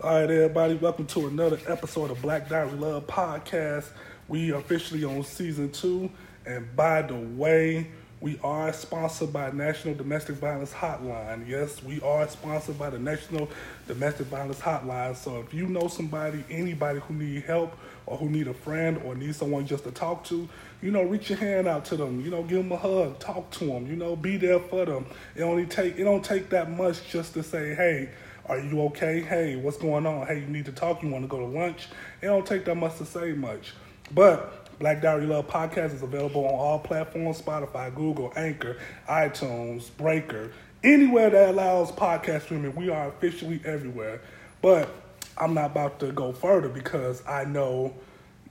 All right, everybody, welcome to another episode of Black Diary Love Podcast. We are officially on season two, and by the way, we are sponsored by National Domestic Violence Hotline. Yes, we are sponsored by the National Domestic Violence Hotline. So if you know somebody, anybody who need help or who need a friend or need someone just to talk to, you know, reach your hand out to them. You know, give them a hug, talk to them. You know, be there for them. It only take it don't take that much just to say, hey. Are you okay? Hey, what's going on? Hey, you need to talk. You want to go to lunch? It don't take that much to say much. But Black Diary Love Podcast is available on all platforms Spotify, Google, Anchor, iTunes, Breaker, anywhere that allows podcast streaming. We are officially everywhere. But I'm not about to go further because I know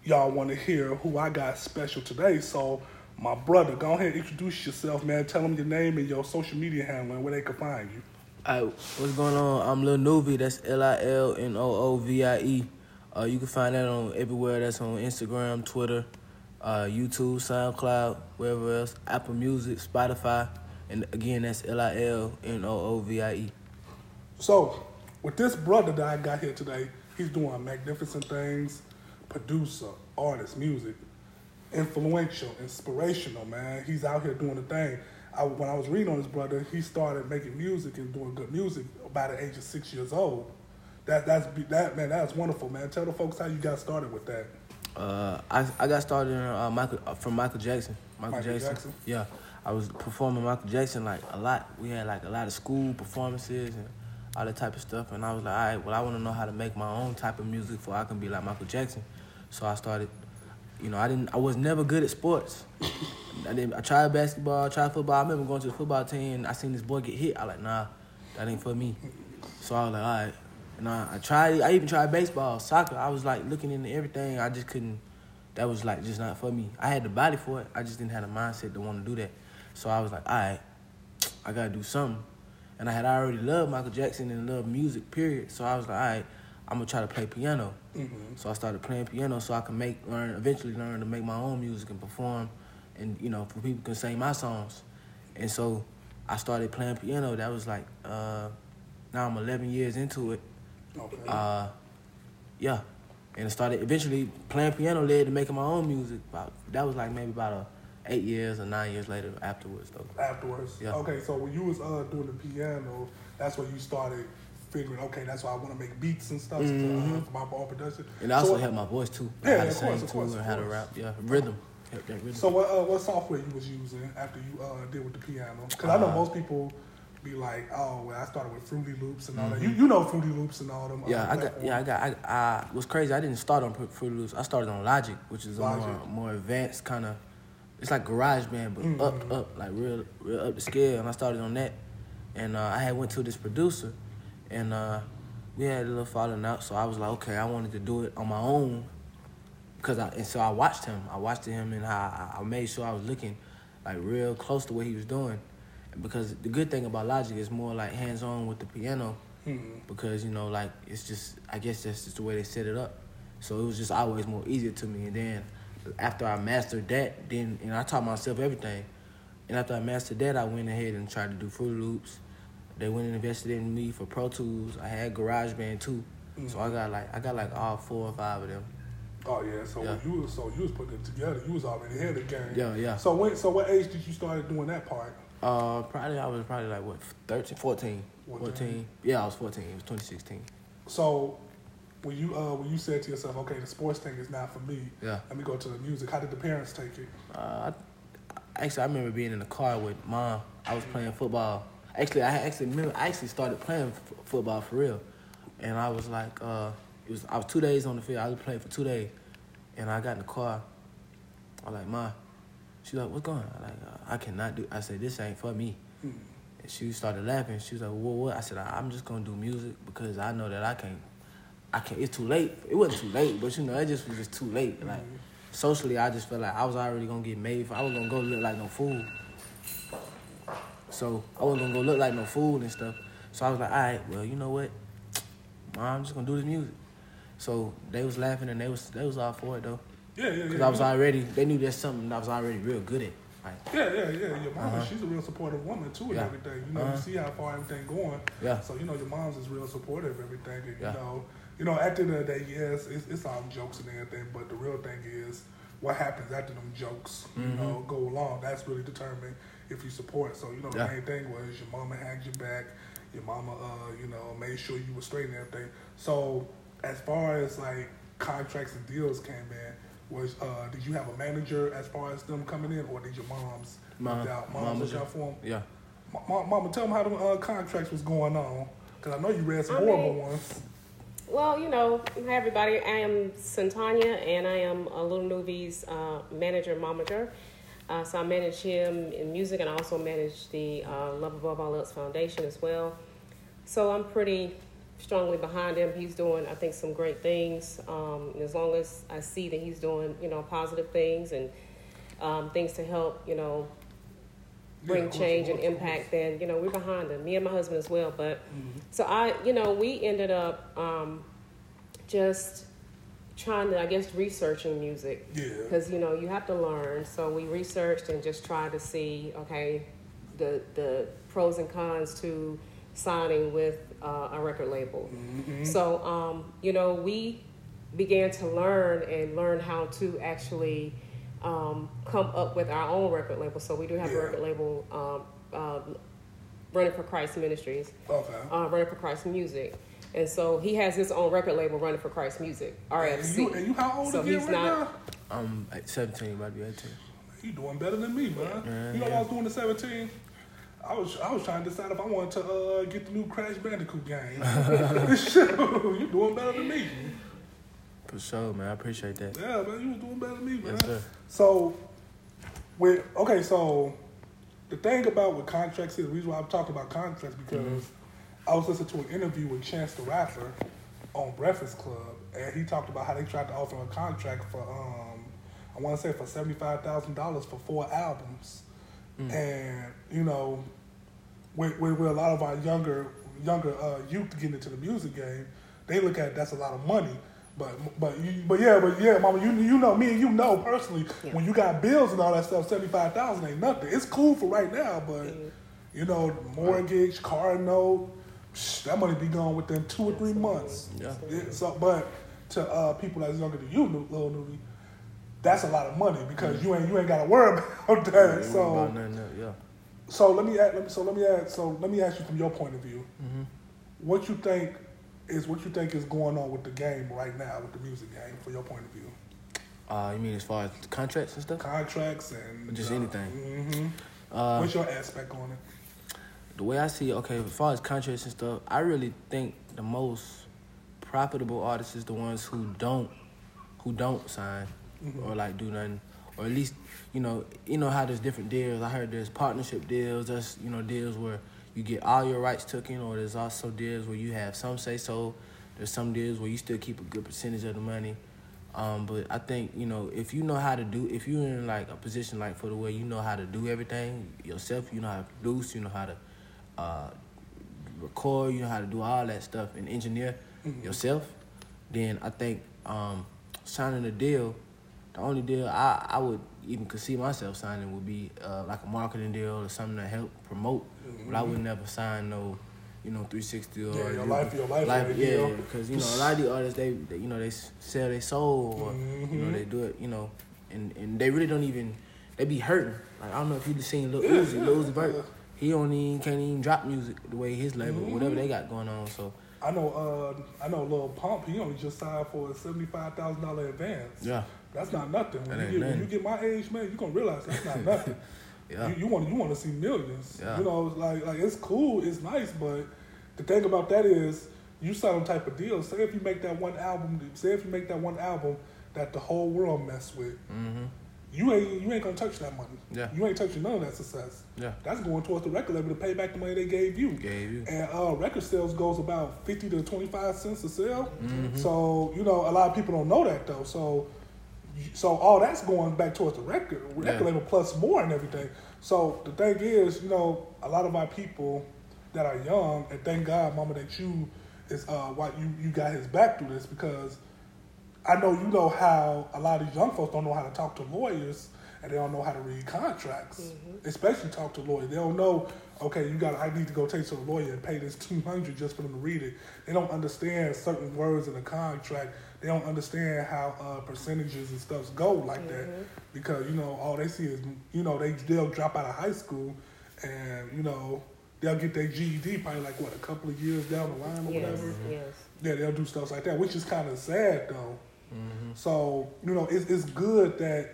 y'all want to hear who I got special today. So, my brother, go ahead and introduce yourself, man. Tell them your name and your social media handle and where they can find you. Right, what's going on? I'm Lil Noovie. That's L I L N O O V I E. Uh, you can find that on everywhere. That's on Instagram, Twitter, uh, YouTube, SoundCloud, wherever else. Apple Music, Spotify, and again, that's L I L N O O V I E. So, with this brother that I got here today, he's doing magnificent things. Producer, artist, music, influential, inspirational, man. He's out here doing the thing. I, when I was reading on his brother, he started making music and doing good music by the age of six years old. That that's that man. That's wonderful, man. Tell the folks how you got started with that. Uh, I I got started in, uh, Michael uh, from Michael Jackson. Michael, Michael Jackson. Jackson? Yeah, I was performing Michael Jackson like a lot. We had like a lot of school performances and all that type of stuff. And I was like, all right, well, I want to know how to make my own type of music so I can be like Michael Jackson. So I started. You know, I didn't. I was never good at sports. I didn't. I tried basketball, I tried football. I remember going to the football team. I seen this boy get hit. I like, nah, that ain't for me. So I was like, all right. And I, I tried. I even tried baseball, soccer. I was like looking into everything. I just couldn't. That was like just not for me. I had the body for it. I just didn't have the mindset to want to do that. So I was like, all right, I gotta do something. And I had already loved Michael Jackson and loved music, period. So I was like, all right, I'm gonna try to play piano. So I started playing piano so I can make learn eventually learn to make my own music and perform, and you know for people can sing my songs. And so I started playing piano. That was like uh, now I'm 11 years into it. Okay. Uh, yeah, and I started eventually playing piano led to making my own music. About that was like maybe about a eight years or nine years later afterwards though. Afterwards. Yeah. Okay, so when you was uh, doing the piano, that's when you started figuring. Okay, that's why I want to make beats and stuff to, uh, for my own production. And I also so, helped my voice too. Yeah, how to of sing course, of too course, and of how to rap. Yeah, rhythm. So what uh, what software you was using after you uh, did with the piano? Because I know Uh, most people be like, oh, well, I started with Fruity Loops and all that. You you know Fruity Loops and all them. uh, Mm-hmm. Yeah, I got. Yeah, I got. I, I was crazy. I didn't start on Fruity Loops. I started on Logic, which is a more more advanced kind of. It's like GarageBand, but Mm-hmm. up up like real real up the scale. And I started on that, and uh, I had went to this producer, and uh, we had a little falling out. So I was like, okay, I wanted to do it on my own, cause I and so I watched him. I watched him and I, I made sure I was looking like real close to what he was doing, and because the good thing about Logic is more like hands on with the piano Mhm. because you know like it's just I guess that's just the way they set it up. So it was just always more easier to me. And then after I mastered that, then and I taught myself everything. And after I mastered that, I went ahead and tried to do Fruity Loops. They went and invested in me for Pro Tools. I had GarageBand too, so I got like I got like all four or five of them. Oh yeah, so Yeah. you was so you was putting it together, you was already ahead of the game. Yeah, yeah. So when so what age did you start doing that part? Uh, probably I was probably like what 13, 14, 14. 14. Yeah, I was 14. It was 2016. So when you uh when you said to yourself, okay, the sports thing is not for me. Yeah. Let me go to the music. How did the parents take it? Uh, I, actually, I remember being in the car with mom. I was playing football. Actually, I actually remember. I actually started playing f- football for real, and I was like, uh, it was. I was two days on the field. I was playing for two days, and I got in the car. I was like, ma. She's like, what's going on? I like, uh, I cannot do. I said, this ain't for me. Hmm. And she started laughing. She was like, what? What? I said, I'm just gonna do music because I know that I can't. I can't. It's too late. It wasn't too late, but you know, it just was just too late. Like socially, I just felt like I was already gonna get made. For, I was gonna go look like no fool. So I wasn't gonna go look like no fool and stuff. So I was like, all right, well, you know what? Mom, I'm just gonna do this music. So they was laughing and they was they was all for it though. Yeah, yeah, yeah. Cause I was already, they knew there's something I was already real good at. Like, Yeah, yeah, yeah. Your mama, Uh-huh. she's a real supportive woman too, and Yeah. everything. You know, Uh-huh. you see how far everything going. yeah, So you know, your mom's is real supportive of everything. And, Yeah. You know, you know, at the end of the day, yes, it's, it's all jokes and everything, but the real thing is what happens after them jokes. You Mhm. know, go along. That's really determined if you support. So you know, the Yeah. main thing was your mama had your back. Your mama, uh, you know, made sure you were straight and everything. So as far as like contracts and deals came in. Was uh, did you have a manager as far as them coming in, or did your moms Mom- look out? Moms was look out for them. yeah. Ma- Mama, tell them how the uh, contracts was going on, because I know you read some I horrible mean- ones. Well, you know, hi everybody. I am Santanya, and I am a Little Noovie's uh, manager, momager. Uh, so I manage him in music, and I also manage the uh, Love Above All Else Foundation as well. So I'm pretty strongly behind him. He's doing, I think, some great things. Um, as long as I see that he's doing, you know, positive things and um, things to help, you know, bring course, change and impact, then you know we're behind him. Me and my husband as well. But Mhm. so I, you know, we ended up um, just trying to, I guess, researching music Yeah. because you know you have to learn. So we researched and just tried to see, okay, the the pros and cons to signing with uh, a record label. Mhm. So, um, you know, we began to learn and learn how to actually um, come up with our own record label. So we do have Yeah. a record label, um, uh, Running for Christ Ministries, Okay. uh, Running for Christ Music. And so he has his own record label, Running for Christ Music, And RFC. you, and you how old So again he's right not- now? I'm at 17, about to be 18. You doing better than me, man. Yeah, you know what. I was doing at 17? I was I was trying to decide if I wanted to uh, get the new Crash Bandicoot game. Shoot, you doing better than me. For sure, man. I appreciate that. Yeah, man, you was doing better than me, man. Yes, sir. So, with okay, so the thing about with contracts is the reason why I'm talking about contracts because Mm-hmm. I was listening to an interview with Chance the Rapper on Breakfast Club, and he talked about how they tried to offer him a contract for um, I want to say for seventy five thousand dollars for four albums, Mm. and you know, with, with, with a lot of our younger younger uh, youth getting into the music game, they look at that's a lot of money. But but but yeah but yeah, mama, you you know me and you know personally Yeah. when you got bills and all that stuff, seventy five thousand ain't nothing. It's cool for right now, but Mhm. you know mortgage, car note, that money be gone within two or three months. Yeah. Yeah, so, but to uh, people that's younger than you, little Noovie, that's a lot of money because you ain't you ain't got to worry about that. Yeah, so about nothing yeah. so let me ask, let me so let me ask so let me ask you from your point of view, hmm what you think is what you think is going on with the game right now with the music game from your point of view, Uh, you mean as far as contracts and stuff? contracts and Just anything. hmm Uh, What's your aspect on it? The way I see it, okay, as far as contracts and stuff, I really think the most profitable artists is the ones who don't who don't sign Mhm. or like do nothing. Or at least, you know, you know how there's different deals. I heard there's partnership deals, there's you know, deals where you get all your rights taken, or there's also deals where you have some say so. There's some deals where you still keep a good percentage of the money. Um, but I think, you know, if you know how to do if you're in like a position like for the way you know how to do everything yourself, you know how to produce, you know how to uh, record, you know how to do all that stuff and engineer Mhm. yourself, then I think um, signing a deal, the only deal I, I would even could see myself signing would be uh, like a marketing deal or something to help promote. But I would never sign no, you know, 360 or Mm-hmm. Yeah, your you- life, your life, life yeah, because you know a lot of the artists they, they you know they sell their soul or you know Mhm. they do it you know and and they really don't even they be hurting. Like I don't know if you just seen Lil Yeah, Uzi, yeah, Lil Uzi Vert. He don't even can't even drop music the way his label, Mhm. whatever they got going on. So I know uh, I know Lil Pump. He only just signed for a seventy five thousand dollar advance. yeah, That's not nothing. When, That you get, when you get my age, man, you gonna realize that's not nothing. yeah, You, you want you want to see millions. Yeah. You know, like like it's cool, it's nice, but the thing about that is you sign them type of deal. Say if you make that one album, say if you make that one album that the whole world mess with, hmm you ain't you ain't gonna touch that money. Yeah. You ain't touching none of that success. yeah. That's going towards the record label to pay back the money they gave you. Gave you. And uh, record sales goes about fifty to twenty five cents a sale. Mhm. So you know a lot of people don't know that though. So so all that's going back towards the record record Yeah. label plus more and everything. So the thing is, you know, a lot of our people that are young, and thank God, Mama, that you is uh, why you you got his back through this because I know you know how a lot of these young folks don't know how to talk to lawyers and they don't know how to read contracts, especially talk to lawyers. They don't know. Okay, you got. I need to go take to a lawyer and pay this two hundred just for them to read it. They don't understand certain words in the contract. They don't understand how uh, percentages and stuff go like that because you know all they see is you know they they'll drop out of high school and you know they'll get their GED probably like what a couple of years down the line or Yes, whatever. yes. Yeah, they'll do stuff like that, which is kind of sad though. So you know, it's it's good that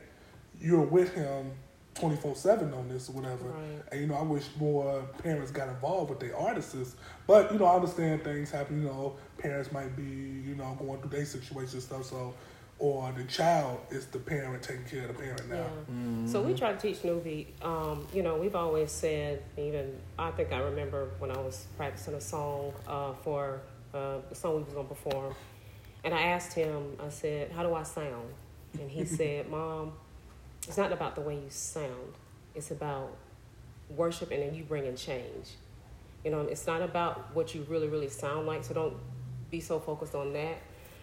you're with him twenty four seven on this or whatever. Right. And you know, I wish more parents got involved with their artists. But you know, I understand things happen. You know, parents might be you know going through their situation and stuff. So, or the child is the parent taking care of the parent now. Yeah. So we try to teach Noovie. Um, you know, we've always said, even I think I remember when I was practicing a song uh, for uh, the song we was gonna perform, and I asked him. I said, "How do I sound?" And he said, "Mom, it's not about the way you sound. It's about worship and then you bringing change. You know, it's not about what you really, really sound like. So don't be so focused on that.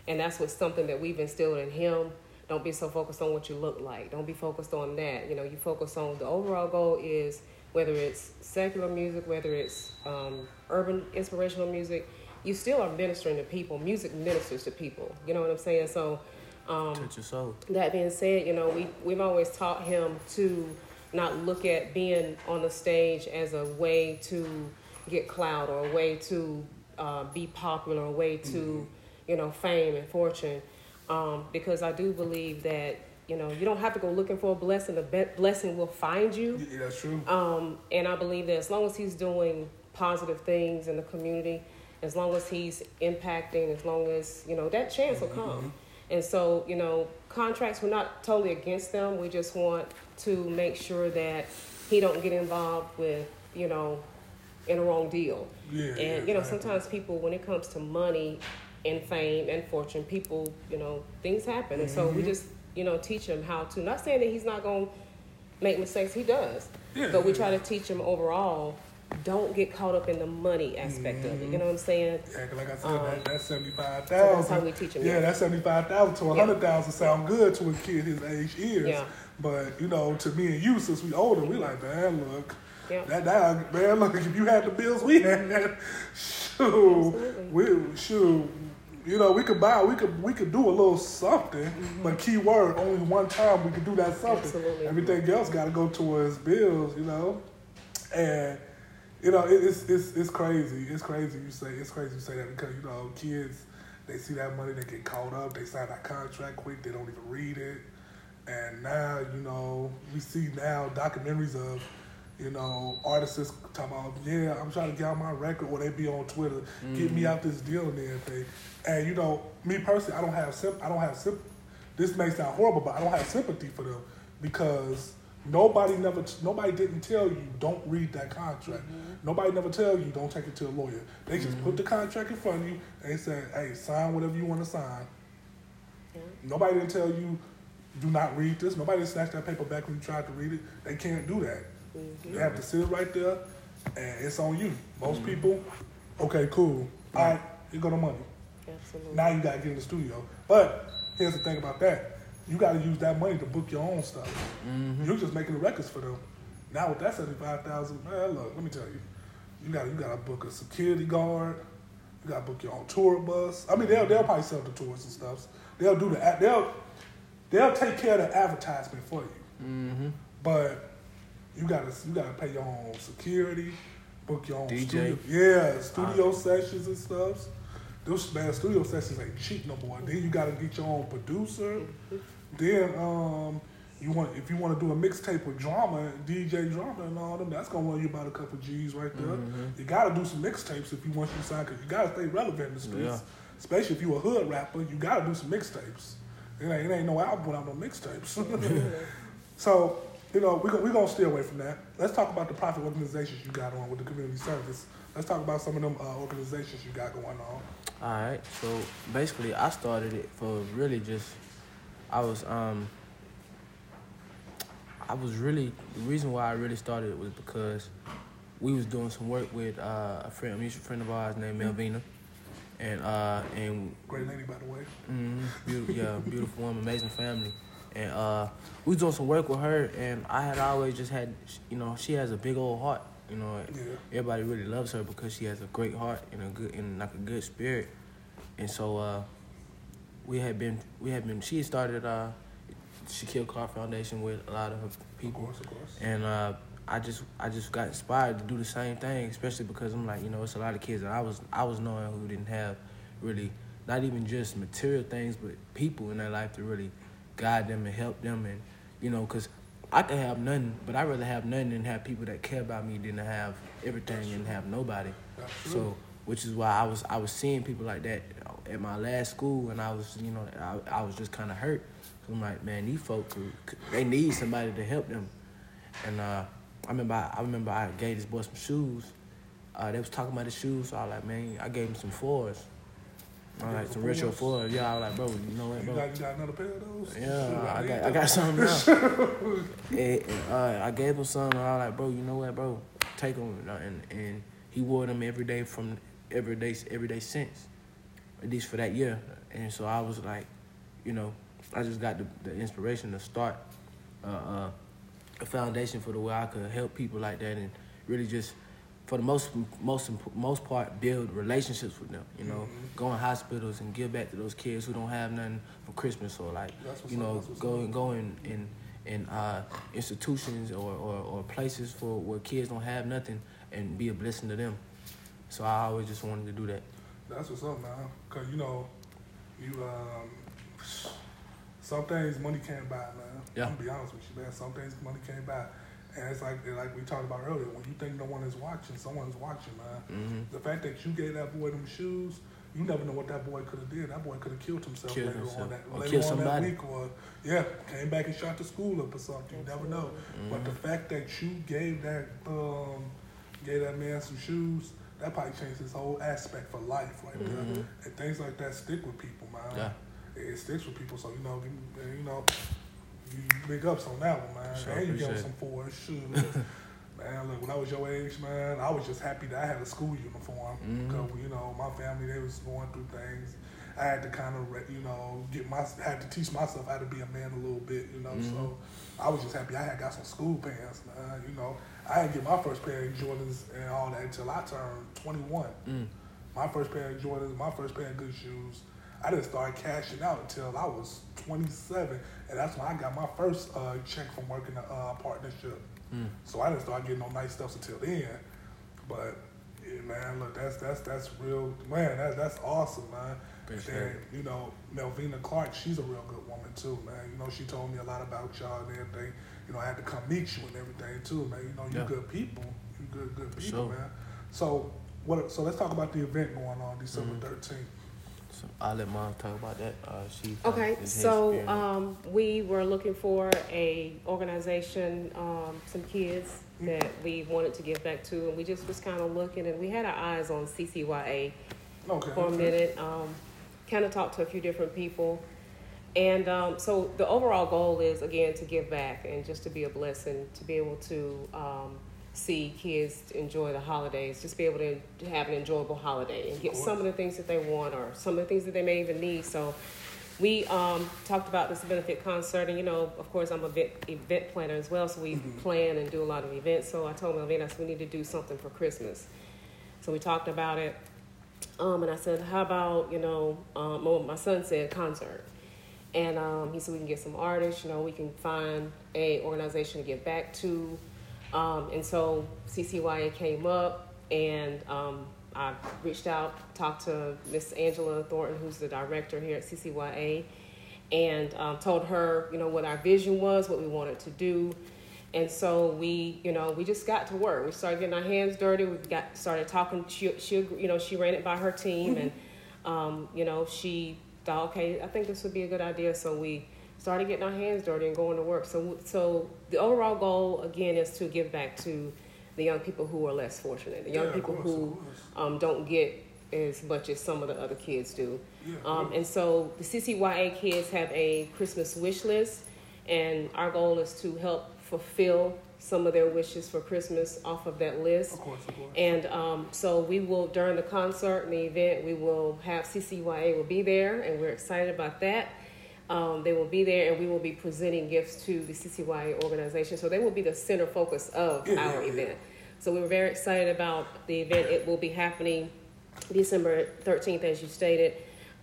And that's what's something that we've instilled in him. Don't be so focused on what you look like. Don't be focused on that. You know, you focus on the overall goal is whether it's secular music, whether it's um, urban inspirational music, you still are ministering to people. Music ministers to people. You know what I'm saying? So, um, Touch your soul. that being said, you know, we, we've always taught him to not look at being on the stage as a way to get clout or a way to uh, be popular, a way to, you know, fame and fortune. Um, because I do believe that, you know, you don't have to go looking for a blessing. The be- blessing will find you. Yeah, that's true. Um, and I believe that as long as he's doing positive things in the community, as long as he's impacting, as long as, you know, that chance will come. And so, you know, contracts, we're not totally against them. We just want to make sure that he don't get involved with, you know, in a wrong deal. Yeah, And, yeah, you know, sometimes people, when it comes to money and fame and fortune, people, you know, things happen. And so Mm-hmm. we just, you know, teach him how to, not saying that he's not going to make mistakes, he does. Yeah, but we try to teach him overall, don't get caught up in the money aspect of it. You know what I'm saying? Yeah, like I said, Um, that, that's seventy five thousand. So that's how we teach 'em, Yeah, yeah. that seventy five thousand to a Yeah. hundred thousand sound good to a kid his age is. Yeah. But you know, to me and you, since we older, we like, man, look, Yeah. that that man, look, if you had the bills we had, shoot, we shoot. You know, we could buy, we could, we could do a little something, but key word, only one time we could do that something. Mm-hmm. Absolutely. Everything else got to go towards bills, you know, and you know, it, it's it's it's crazy. It's crazy you say it's crazy you say that because you know kids they see that money they get caught up. They sign that contract quick. They don't even read it. And now you know we see now documentaries of you know artists talking about yeah I'm trying to get out my record or they be on Twitter get me mm-hmm. out this deal and everything. And you know me personally I don't have sim- I don't have sim- this may sound horrible but I don't have sympathy for them because Nobody never, nobody didn't tell you don't read that contract. Mm-hmm. Nobody never tell you don't take it to a lawyer. They just put the contract in front of you and they said, "Hey, sign whatever you want to sign." Yeah. Nobody didn't tell you do not read this. Nobody didn't that paper back when you tried to read it. They can't do that. Mm-hmm. They have to sit right there, and it's on you. Most mm-hmm. people, okay, cool. All right, you go the money. Absolutely. Now you gotta get in the studio. But here's the thing about that. You gotta use that money to book your own stuff. Mm-hmm. You're just making the records for them. Now with that seventy five thousand, man, look, let me tell you. You gotta you gotta book a security guard, you gotta book your own tour bus. I mean they'll they'll probably sell the tours and stuff. They'll do the they'll they'll take care of the advertisement for you. Mm-hmm. But you gotta you gotta pay your own security, book your own DJ. studio. Yeah, studio sessions and stuff. Those man studio sessions ain't cheap no more. Then you gotta get your own producer. Then um you want if you want to do a mixtape with drama, DJ Drama and all them, that's gonna run you about a couple G's right there. You gotta do some mixtapes if you want you to sign, cause you gotta stay relevant in the streets. Yeah. Especially if you a hood rapper, you gotta do some mixtapes. It ain't, it ain't no album without no mixtapes. So, you know, we're we going to stay away from that. Let's talk about the profit organizations you got on with the community service. Let's talk about some of them uh, organizations you got going on. All right. So basically, I started it for really just I was um I was really the reason why I really started it was because we was doing some work with uh, a friend, a mutual friend of ours named Melvina, and uh and Great lady, by the way. mm, beautiful, yeah, beautiful woman, amazing family. and uh, we was doing some work with her, and I had always just had, you know, she has a big old heart. You know, Yeah. everybody really loves her because she has a great heart and a good and like a good spirit. And so uh, we had been, we had been. She started uh, Shaquille Clark Foundation with a lot of her Of people, course, of course. and uh, I just I just got inspired to do the same thing, especially because I'm like, you know, it's a lot of kids that I was I was knowing who didn't have really not even just material things, but people in their life to really guide them and help them, and you know, because I could have nothing, but I'd rather have nothing than have people that care about me than to have everything and have nobody. So, which is why I was I was seeing people like that at my last school, and I was you know I, I was just kind of hurt. I'm like, man, these folks they need somebody to help them. And uh, I remember I, I remember I gave this boy some shoes. Uh, they was talking about the shoes, so I was like, man, I gave him some fours. I was like some retro fours. Yeah, I was like, bro, you know what, You bro? got, you got another pair of those? Shoot, Yeah, I got I got some now. and, and, uh, I gave him some, and I was like, bro, you know what, bro? Take them, and and he wore them every day from every day every day since, at least for that year. And so I was like, you know, I just got the, the inspiration to start uh, uh, a foundation for the way I could help people like that, and really just. For the most most most part, build relationships with them. You know, Mhm. go in hospitals and give back to those kids who don't have nothing for Christmas, or like you know, go and go in in, in uh, institutions or, or, or places for where kids don't have nothing and be a blessing to them. So I always just wanted to do that. That's what's up, man. Cause you know, you um, some things money can't buy, man. Yeah. I'm gonna be honest with you, man. Some things money can't buy, and it's like like we talked about earlier. When you think no one is watching, someone's watching, man. hmm The fact that you gave that boy them shoes, you never know what that boy could have did. That boy could have killed himself Killed later himself. on that Or later on that week, or yeah, came back and shot the school up or something. You never know. But the fact that you gave that um, gave that man some shoes, that probably changed his whole aspect for life, right there. Mhm. And things like that stick with people, man. Yeah. It, sticks with people. So you know, you, you know, you big ups on that one, man. Sure, and you give appreciate some fours, shoes. Man, look, when I was your age, man, I was just happy that I had a school uniform. Mhm. Because, you know, my family, they was going through things. I had to kind of, you know, get my, had to teach myself how to be a man a little bit, you know. So Mhm. I was just happy I had got some school pants, man. You know, I didn't get my first pair of Jordans and all that until I turned 21. Mm. My first pair of Jordans, my first pair of good shoes. I didn't start cashing out until I was 27, and that's when I got my first uh, check from working a uh, partnership. Mm. So I didn't start getting no nice stuff until then. But yeah, man, look, that's that's that's real, man. That's that's awesome, man. And Appreciate then, you know, Melvina Clark, she's a real good woman too, man. You know, she told me a lot about y'all and everything. You know, I had to come meet you and everything too, man. You know, you Yeah. good people, you good good people, sure. man. So what? So let's talk about the event going on December Mhm. 13th. So I'll let mom talk about that. Uh, she Okay, so um, we were looking for a organization, um, some kids that we wanted to give back to, and we just was kind of looking, and we had our eyes on CCYA Okay. for a okay. minute. Um, kind of talked to a few different people, and um, so the overall goal is again to give back and just to be a blessing, to be able to um, see kids enjoy the holidays, just be able to have an enjoyable holiday and get some of the things that they want or some of the things that they may even need. So. We um, talked about this benefit concert, and you know, of course, I'm a event, event planner as well, so we Mhm. plan and do a lot of events. So I told Melvin, I said, we need to do something for Christmas. So we talked about it, um, and I said, how about, you know, um, well, my son said concert. And um, he said, we can get some artists, you know, we can find a organization to give back to. Um, and so CCYA came up, and um, I reached out, talked to Miss Angela Thornton, who's the director here at CCYA, and um, told her, you know, what our vision was, what we wanted to do. And so we, you know, we just got to work. We started getting our hands dirty. We got started talking. She, she you know, she ran it by her team, and um, you know, she thought, okay, I think this would be a good idea. So we started getting our hands dirty and going to work. So, so the overall goal again is to give back to the young people who are less fortunate, the young Yeah, people course, who um, don't get as much as some of the other kids do. Yeah, Um, and so the CCYA kids have a Christmas wish list, and our goal is to help fulfill some of their wishes for Christmas off of that list. of course, of course. And um, so we will, during the concert and the event, we will have CCYA will be there, and we're excited about that. Um, they will be there, and we will be presenting gifts to the CCYA organization. So they will be the center focus of Yeah, our yeah, event. So we are very excited about the event. It will be happening December 13th, as you stated.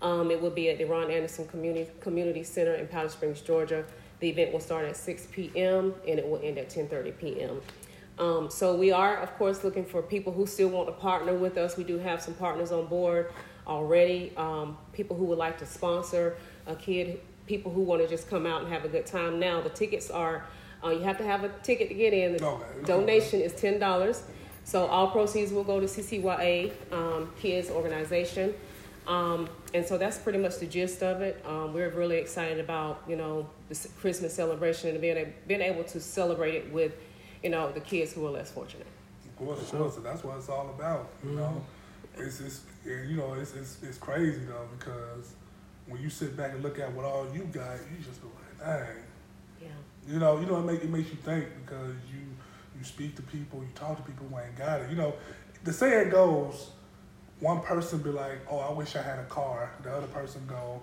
Um, it will be at the Ron Anderson Community Community Center in Powder Springs, Georgia. The event will start at 6 p.m. and it will end at 10:30 p.m. Um, so we are, of course, looking for people who still want to partner with us. We do have some partners on board already. Um, people who would like to sponsor a kid. People who want to just come out and have a good time. Now the tickets are. Uh, you have to have a ticket to get in. The Okay. donation is ten dollars. So all proceeds will go to CCYA um, Kids Organization. Um, and so that's pretty much the gist of it. Um, we're really excited about you know the Christmas celebration and being, a, being able to celebrate it with you know the kids who are less fortunate. Of course, of course, and that's what it's all about. You know, it's it's and, you know it's, it's it's crazy though because when you sit back and look at what all you got, you just be like, dang. Yeah. You know, you know, it, make, it makes you think because you you speak to people, you talk to people who ain't got it. You know, the saying goes, one person be like, "Oh, I wish I had a car." The other person go,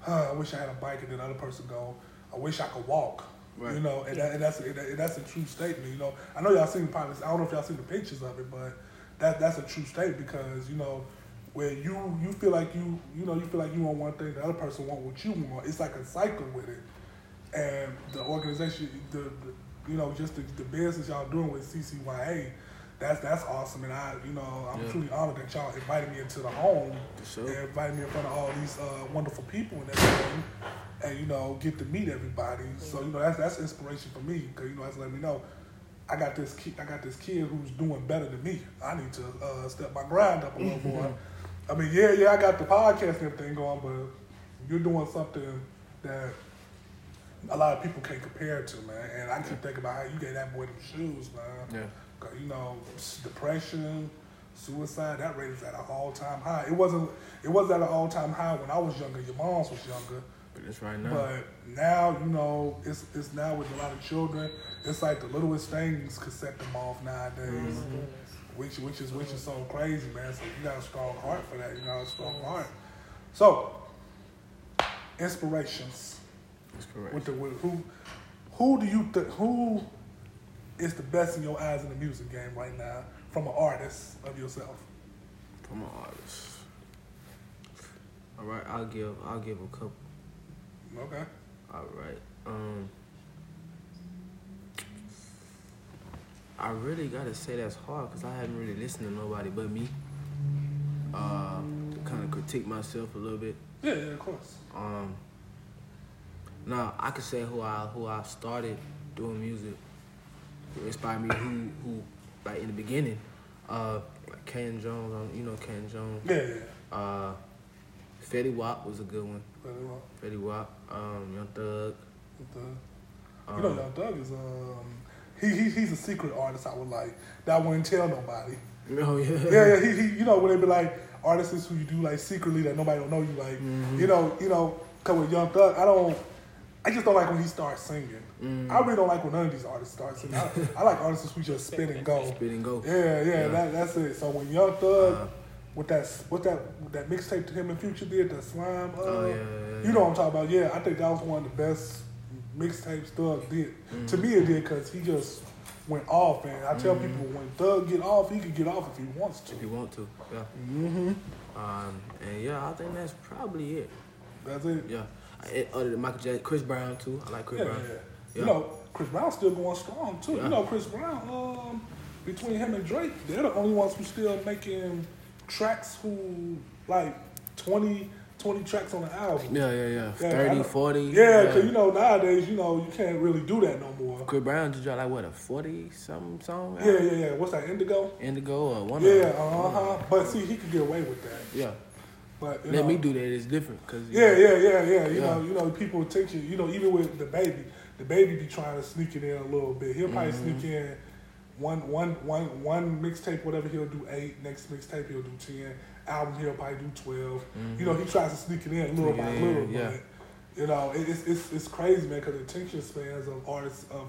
"Huh, I wish I had a bike," and then the other person go, "I wish I could walk." Right. You know, and, that, and that's and that- and that's a true statement. You know, I know y'all seen probably. I don't know if y'all seen the pictures of it, but that that's a true statement because you know. Where you you feel like you you know you feel like you want one thing, the other person want what you want. It's like a cycle with it and the organization, the, the you know, just the, the business y'all doing with CCYA, that's that's awesome. And I, you know, I'm Yeah. truly honored that y'all invited me into the home For sure. and invited me in front of all these uh, wonderful people and everything, and you know, get to meet everybody. So you know, that's that's inspiration for me because you know, that's letting me know. I got this kid. I got this kid who's doing better than me. I need to uh, step my grind up a little more. I mean, yeah, yeah, I got the podcast and everything going, but you're doing something that a lot of people can't compare to, man. And I keep thinking about how you gave that boy them shoes, man. Yeah. 'Cause, you know, depression, suicide, that rate is at an all time high. It wasn't. It was at an all time high when I was younger. Your mom's was younger, But it's right now. but now you know it's it's now with a lot of children. It's like the littlest things could set them off nowadays, mm-hmm. Which which is which is so crazy, man. So you got a strong heart for that. You got a strong heart. So inspirations That's correct. with the with who who do you th- who is the best in your eyes in the music game right now from an artist of yourself? From an artist. All right, I'll give I'll give a couple. Okay. All right. Um. I really gotta say that's hard because I haven't really listened to nobody but me. Uh, to kind of critique myself a little bit. Yeah, yeah, of course. Um. Now I could say who I who I started doing music, who inspired me, who who like in the beginning, uh, like Ken Jones. Um, you know Ken Jones. Yeah, yeah. Uh, Fetty Wap was a good one. Really well. Fetty Wap, um, Young Thug. With the- Um, you know, Young Thug is um he, he he's a secret artist. I would like that I wouldn't tell nobody. Oh yeah. Yeah, yeah. He, he you know when they be like artists who you do like secretly that nobody don't know you like. Mm-hmm. You know, you know. Cause with Young Thug, I don't. I just don't like when he starts singing. Mm. I really don't like when none of these artists start singing. I, I like artists who just spin and go. Spit and go. Yeah, yeah, That, that's it. So when Young Thug, Uh, with that, with that, with that mixtape to him and Future did, that slime. Uh, Oh, yeah, yeah, yeah, You know what I'm talking about? Yeah, I think that was one of the best mixtapes stuff did. Mm. To me, it did because he just went off, and I tell people when Thug get off, he can get off if he wants to. If you want to, yeah. Mm-hmm. Um, and yeah, I think that's probably it. That's it. Yeah. I- Other than Michael Jackson, Chris Brown too. I like Chris Yeah, Brown. yeah. Yeah. You know, Chris Brown's still going strong too. Yeah. You know, Chris Brown. Um, between him and Drake, they're the only ones who still making tracks who like 20, 20 tracks on the album. Yeah, yeah, yeah. Yeah, 30, 40. Yeah, because you know nowadays, you know, you can't really do that no more. Chris Brown just dropped like what a forty some song. Yeah, yeah, yeah. What's that? Indigo. Indigo or one. Yeah, uh huh. But see, he could get away with that. Yeah. But Let know, me do that. It's different because Yeah, yeah, yeah, yeah. You know, you know, people take you. You know, even with the baby, the baby be trying to sneak it in a little bit. He'll probably Mm-hmm. sneak in one, one, one, one mixtape, whatever. He'll do eight. Next mixtape, he'll do ten. Album, he'll probably do 12 You know, he tries to sneak it in little Mm-hmm. By little. yeah. But you know, it, it's it's it's crazy, man. Because the attention spans of artists of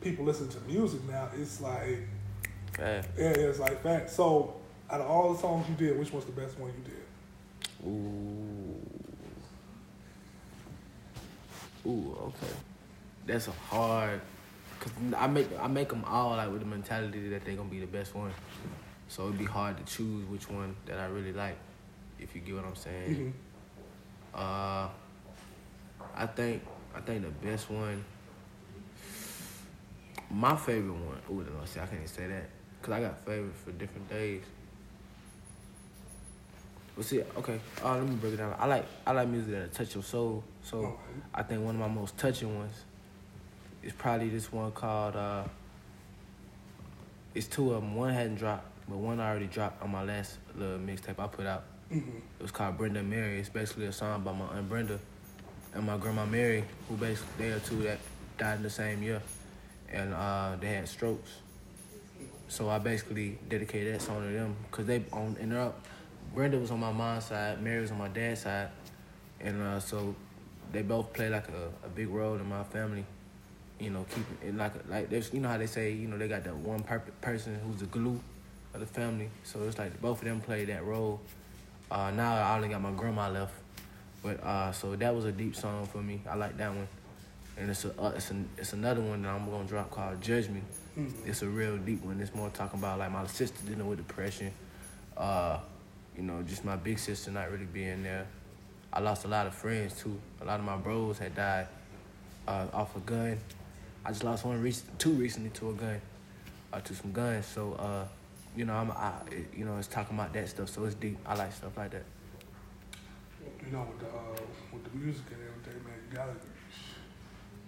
people listening to music now, it's like Yeah. yeah, it's like that. So, out of all the songs you did, which was the best one you did? Ooh. Ooh, okay. That's a hard. Cause I make I make them all like with the mentality that they're gonna be the best one. So it'd be hard to choose which one that I really like, if you get what I'm saying. Mhm. Uh, I think I think the best one. My favorite one. Ooh, no, see, I can't even say that because I got favorites for different days. Well, see, okay. Uh, let me break it down. I like I like music that touch your soul. So I think one of my most touching ones is probably this one called. Uh, it's two of them. One hadn't dropped, but one already dropped on my last little mixtape I put out. Mhm. It was called Brenda Mary. It's basically a song by my aunt Brenda and my grandma Mary, who basically they are two that died in the same year, and uh, they had strokes. So I basically dedicated that song to them because they on and up. Brenda was on my mom's side, Mary was on my dad's side, and uh, so they both play like a, a big role in my family. You know, keeping it like like there's you know how they say you know they got that one per- person who's the glue of the family. So it's like both of them play that role. Uh, now I only got my grandma left, but uh, so that was a deep song for me. I like that one, and it's a uh, it's a, it's another one that I'm gonna drop called Judge Me. Mhm. It's a real deep one. It's more talking about like my sister dealing with depression. Uh, you know, just my big sister not really being there. I lost a lot of friends too. A lot of my bros had died uh, off a gun. I just lost one, rec- two recently to a gun, uh, to some guns. So, uh, you know, I'm, I, you know, it's talking about that stuff. So it's deep. I like stuff like that. You know, with the uh, with the music and everything, man, you gotta.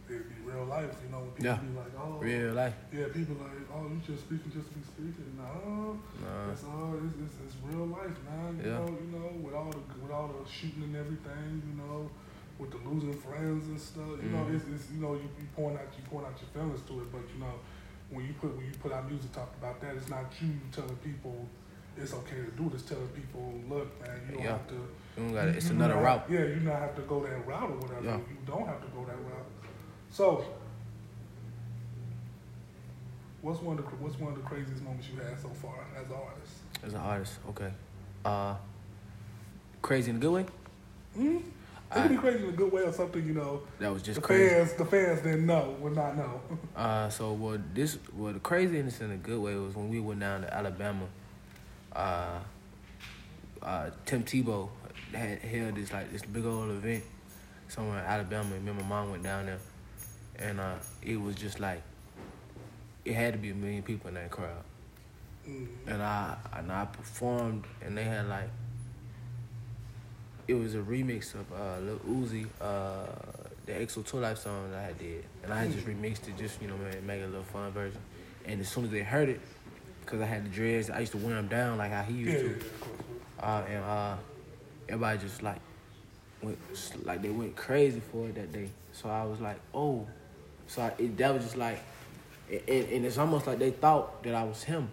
It'd be real life, you know. When people Yeah. be like, oh, Real life. yeah, people like, oh, you just speaking just to be speaking. No, Nah. it's all it's, it's, it's real life, man. You Yeah. know, you know, with all the with all the shooting and everything, you know, with the losing friends and stuff. You know, Mhm. it's, it's you know, you, you point out you point out your feelings to it, but you know, when you put when you put out music talking about that, it's not you telling people it's okay to do this. Telling people, look, man, you don't Yeah. have to. You gotta, it's you another not- route. Yeah, you not have to go that route or whatever. Yeah. You don't have to go that route. So, what's one of the what's one of the craziest moments you had so far as an artist? As an artist, okay. Uh, crazy in a good way. Hmm? It could be crazy in a good way or something. You know, That was just the crazy. fans the fans didn't know would not know. Uh, so what this, well, the craziness in a good way was when we went down to Alabama. Uh, uh, Tim Tebow had held this like this big old event somewhere in Alabama, and me and my mom went down there, and uh, it was just like it had to be a million people in that crowd, Mm. and I and I performed, and they had like it was a remix of uh, Lil Uzi, uh, the XO Tour Llif3 song that I did, and I had just remixed it, just you know, man, make a little fun version. And as soon as they heard it, because I had the dreads, I used to wear them down like how he used to, uh, and uh, everybody just like went like they went crazy for it that day. So I was like, oh, so I, it, that was just like, and, and it's almost like they thought that I was him,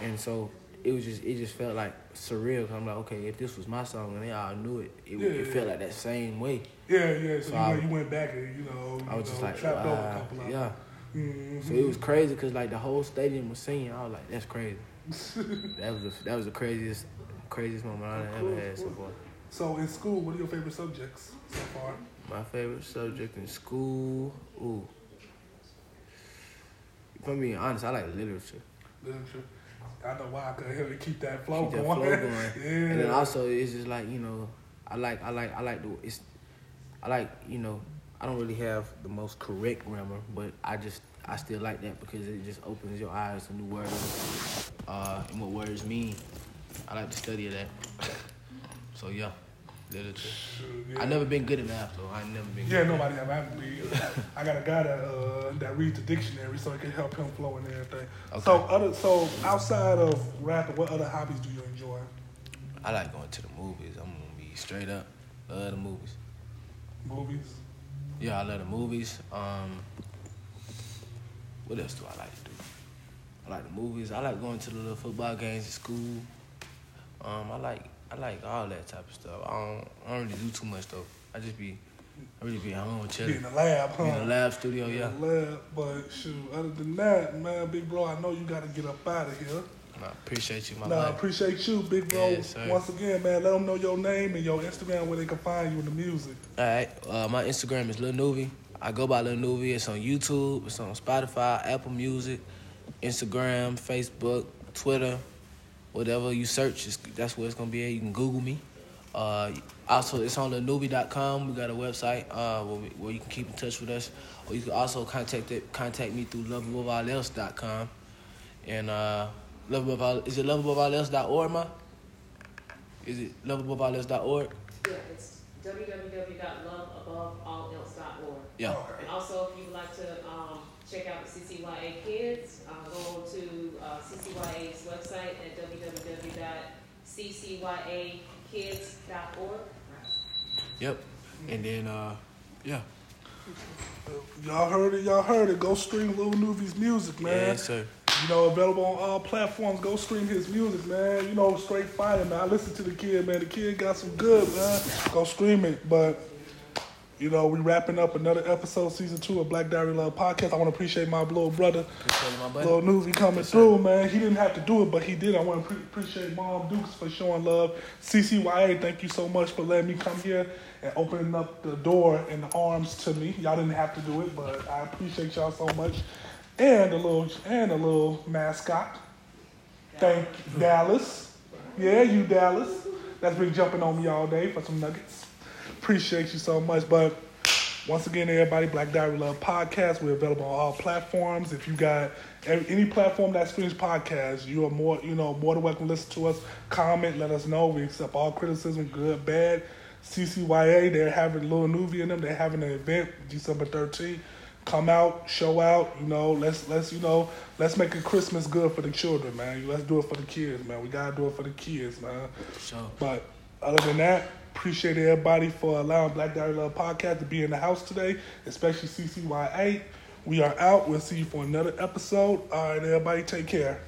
and so it was just it just felt like surreal. Cause I'm like, okay, if this was my song and they all knew it, it, Yeah, it yeah, felt like that same way. Yeah, yeah. So, So you, I- know, you went back and you know, I was just know, like, trapped over a wow, couple of yeah. Mhm. So it was crazy because like the whole stadium was singing. I was like, that's crazy. that was the, that was the craziest craziest moment I ever had so far. So in school, what are your favorite subjects so far? My favorite subject in school, ooh. If I'm being honest, I like literature. Literature. I know why I could help you keep that flow Keep that going. flow going. yeah. And then also it's just like, you know, I like I like I like the it's I like, you know, I don't really have the most correct grammar, but I just I still like that because it just opens your eyes to new words, uh, and what words mean. I like the study of that. So yeah, yeah. I never been good at math though. I never been. Yeah, nobody ever asked me. I got a guy that uh, that reads the dictionary, so it can help him flow and everything. Okay. So other, so outside of rapping, what other hobbies do you enjoy? I like going to the movies. I'm gonna be straight up. Love the movies. Movies. Yeah, I love the movies. Um, what else do I like to do? I like the movies. I like going to the little football games at school. Um, I like I like all that type of stuff. I don't I don't really do too much though. I just be I really be at home Be in the lab, huh? Be in the lab studio, yeah. In the lab, but shoot, other than that, man, big bro, I know you got to get up out of here. I appreciate you, my Nah, I appreciate you, big bro. Yes. Once again, man, let them know your name and your Instagram where they can find you in the music. All right, uh, my Instagram is Lil Noovie. I go by Lil Noovie. It's on YouTube. It's on Spotify, Apple Music, Instagram, Facebook, Twitter, whatever you search. That's where it's gonna be. At. You can Google me. Uh, also, it's on LilNoovie.com. We got a website uh, where, we, where you can keep in touch with us, or you can also contact it, contact me through loveaboveallelse.com. And uh, love above all, is it loveaboveallelse.org, ma? Is it loveaboveallelse.org? Yeah, it's www.loveaboveallelse.org. Yeah. And also, if you would like to um, check out the CCYA Kids, uh, go to uh, CCYA's website at www.ccyakids.org. Yep. And then, uh, yeah. Y'all heard it, y'all heard it. Go stream Lil Noovie's music, man. Yes, sir. You know, available on all platforms. Go stream his music, man. You know, straight fire, man. I listen to the kid, man. The kid got some good, man. Go stream it. But, you know, we wrapping up another episode, season two of Black Diary Love Podcast. I want to appreciate my little brother, Appreciate my buddy. Lil Noovie, coming through, man. He didn't have to do it, but he did. I want to pre- appreciate Mom Dukes for showing love. CCYA, thank you so much for letting me come here and opening up the door and the arms to me. Y'all didn't have to do it, but I appreciate y'all so much. And a little and a little mascot. Thank Dallas. Yeah, you Dallas. That's been jumping on me all day for some nuggets. Appreciate you so much. But once again, everybody, Black Diary Love Podcast. We're available on all platforms. If you got any platform that streams podcasts, you are more, you know, more than welcome to listen to us. Comment, let us know. We accept all criticism, good, bad. CCYA, they're having Lil Noovie in them. They're having an event December 13th. Come out, show out. You know, let's let's you know, let's make a Christmas good for the children, man. Let's do it for the kids, man. We gotta do it for the kids, man. Sure. But other than that, appreciate everybody for allowing Black Diary Love Podcast to be in the house today, especially CCYA. We are out. We'll see you for another episode. All right, everybody, take care.